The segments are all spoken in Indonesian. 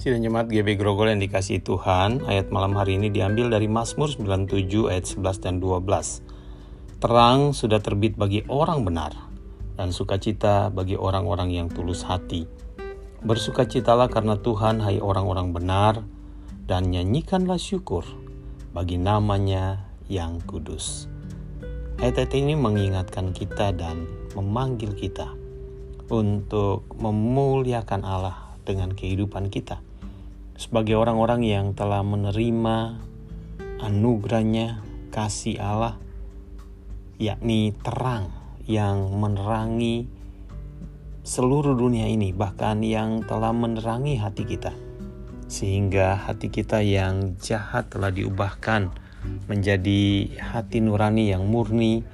Sidang Jemaat GB Grogol yang dikasih Tuhan, ayat malam hari ini diambil dari Mazmur 97 ayat 11 dan 12. Terang sudah terbit bagi orang benar, dan sukacita bagi orang-orang yang tulus hati. Bersukacitalah karena Tuhan, hai orang-orang benar, dan nyanyikanlah syukur bagi namanya yang kudus. Ayat-ayat ini mengingatkan kita dan memanggil kita untuk memuliakan Allah dengan kehidupan kita sebagai orang-orang yang telah menerima anugerahnya kasih Allah yakni terang yang menerangi seluruh dunia ini bahkan yang telah menerangi hati kita. Sehingga hati kita yang jahat telah diubahkan menjadi hati nurani yang murni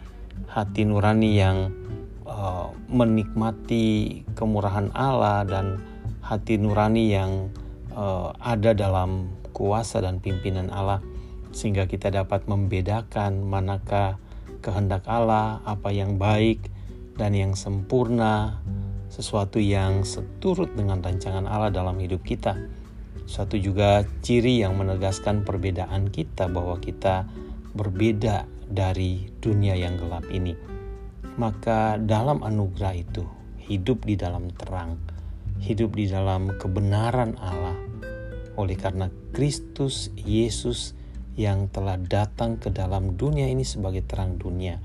hati nurani yang uh, menikmati kemurahan Allah dan hati nurani yang uh, ada dalam kuasa dan pimpinan Allah sehingga kita dapat membedakan manakah kehendak Allah, apa yang baik dan yang sempurna, sesuatu yang seturut dengan rancangan Allah dalam hidup kita. Suatu juga ciri yang menegaskan perbedaan kita bahwa kita berbeda dari dunia yang gelap ini. Maka dalam anugerah itu hidup di dalam terang, hidup di dalam kebenaran Allah, oleh karena Kristus Yesus yang telah datang ke dalam dunia ini sebagai terang dunia,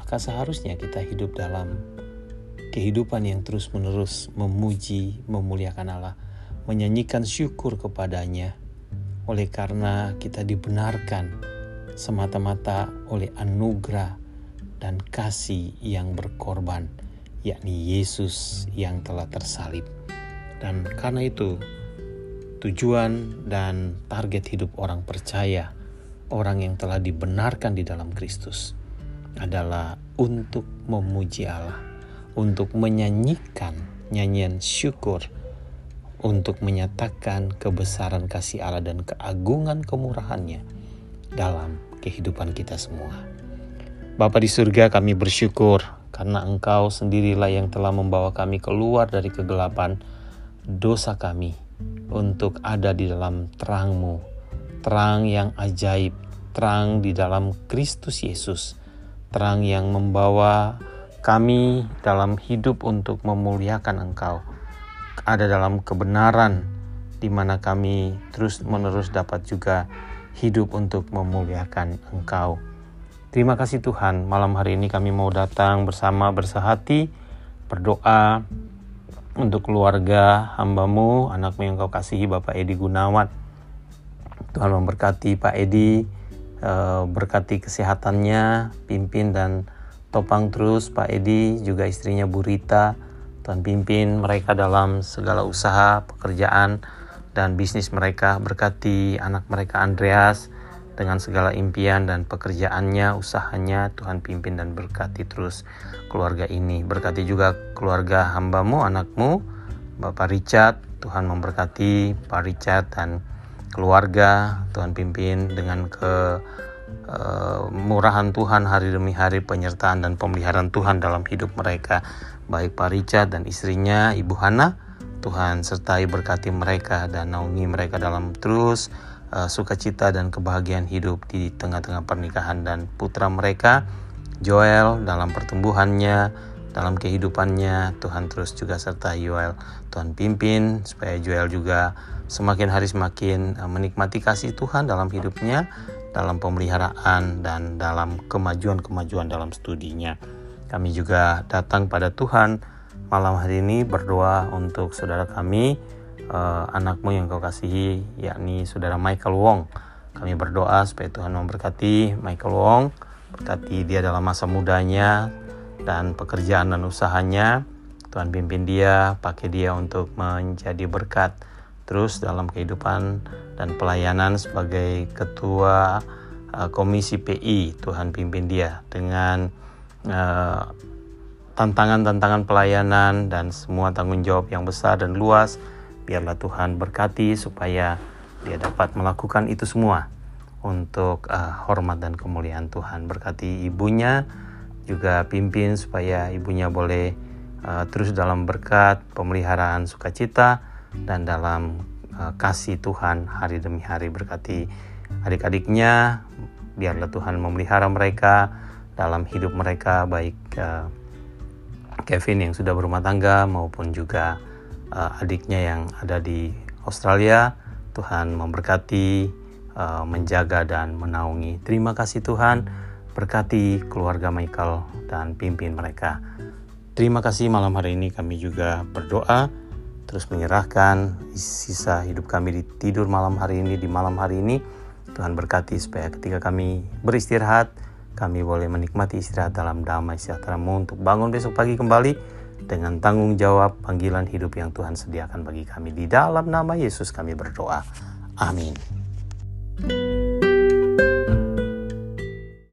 maka seharusnya kita hidup dalam kehidupan yang terus-menerus memuji, memuliakan Allah, menyanyikan syukur kepadanya, oleh karena kita dibenarkan semata-mata oleh anugerah dan kasih yang berkorban, yakni Yesus yang telah tersalib. Dan karena itu, tujuan dan target hidup orang percaya, orang yang telah dibenarkan di dalam Kristus, adalah untuk memuji Allah, untuk menyanyikan nyanyian syukur, untuk menyatakan kebesaran kasih Allah dan keagungan kemurahannya dalam kehidupan kita semua. Bapa di surga kami bersyukur karena Engkau sendirilah yang telah membawa kami keluar dari kegelapan dosa kami untuk ada di dalam terangmu, terang yang ajaib, terang di dalam Kristus Yesus, terang yang membawa kami dalam hidup untuk memuliakan Engkau, ada dalam kebenaran di mana kami terus-menerus dapat juga hidup untuk memuliakan Engkau. Terima kasih Tuhan, malam hari ini kami mau datang bersama bersahati, berdoa, untuk keluarga hambamu, anakmu yang kau kasihi Bapak Edi Gunawan. Tuhan memberkati Pak Edi, eh, berkati kesehatannya, pimpin dan topang terus Pak Edi, juga istrinya Bu Rita. Tuhan pimpin mereka dalam segala usaha, pekerjaan, dan bisnis mereka. Berkati anak mereka Andreas, dengan segala impian dan pekerjaannya, usahanya, Tuhan pimpin dan berkati terus keluarga ini. Berkati juga keluarga hambamu, anakmu, Bapak Richard, Tuhan memberkati Pak Richard dan keluarga, Tuhan pimpin dengan ke uh, murahan Tuhan hari demi hari penyertaan dan pemeliharaan Tuhan dalam hidup mereka. Baik Pak Richard dan istrinya Ibu Hana Tuhan sertai berkati mereka dan naungi mereka dalam terus uh, sukacita dan kebahagiaan hidup di tengah-tengah pernikahan dan putra mereka Joel dalam pertumbuhannya dalam kehidupannya Tuhan terus juga serta Joel. Tuhan pimpin supaya Joel juga semakin hari semakin uh, menikmati kasih Tuhan dalam hidupnya dalam pemeliharaan dan dalam kemajuan-kemajuan dalam studinya. Kami juga datang pada Tuhan malam hari ini berdoa untuk saudara kami uh, anakmu yang kau kasihi yakni saudara Michael Wong. Kami berdoa supaya Tuhan memberkati Michael Wong berkati dia dalam masa mudanya dan pekerjaan dan usahanya. Tuhan pimpin dia pakai dia untuk menjadi berkat terus dalam kehidupan dan pelayanan sebagai ketua uh, komisi PI Tuhan pimpin dia dengan uh, tantangan-tantangan pelayanan dan semua tanggung jawab yang besar dan luas biarlah Tuhan berkati supaya dia dapat melakukan itu semua untuk uh, hormat dan kemuliaan Tuhan. Berkati ibunya juga pimpin supaya ibunya boleh uh, terus dalam berkat pemeliharaan sukacita dan dalam uh, kasih Tuhan hari demi hari berkati adik-adiknya biarlah Tuhan memelihara mereka dalam hidup mereka baik uh, Kevin yang sudah berumah tangga maupun juga uh, adiknya yang ada di Australia Tuhan memberkati uh, menjaga dan menaungi. Terima kasih Tuhan berkati keluarga Michael dan pimpin mereka. Terima kasih malam hari ini kami juga berdoa terus menyerahkan sisa hidup kami di tidur malam hari ini di malam hari ini. Tuhan berkati supaya ketika kami beristirahat kami boleh menikmati istirahat dalam damai sejahtera-Mu untuk bangun besok pagi kembali dengan tanggung jawab panggilan hidup yang Tuhan sediakan bagi kami. Di dalam nama Yesus kami berdoa. Amin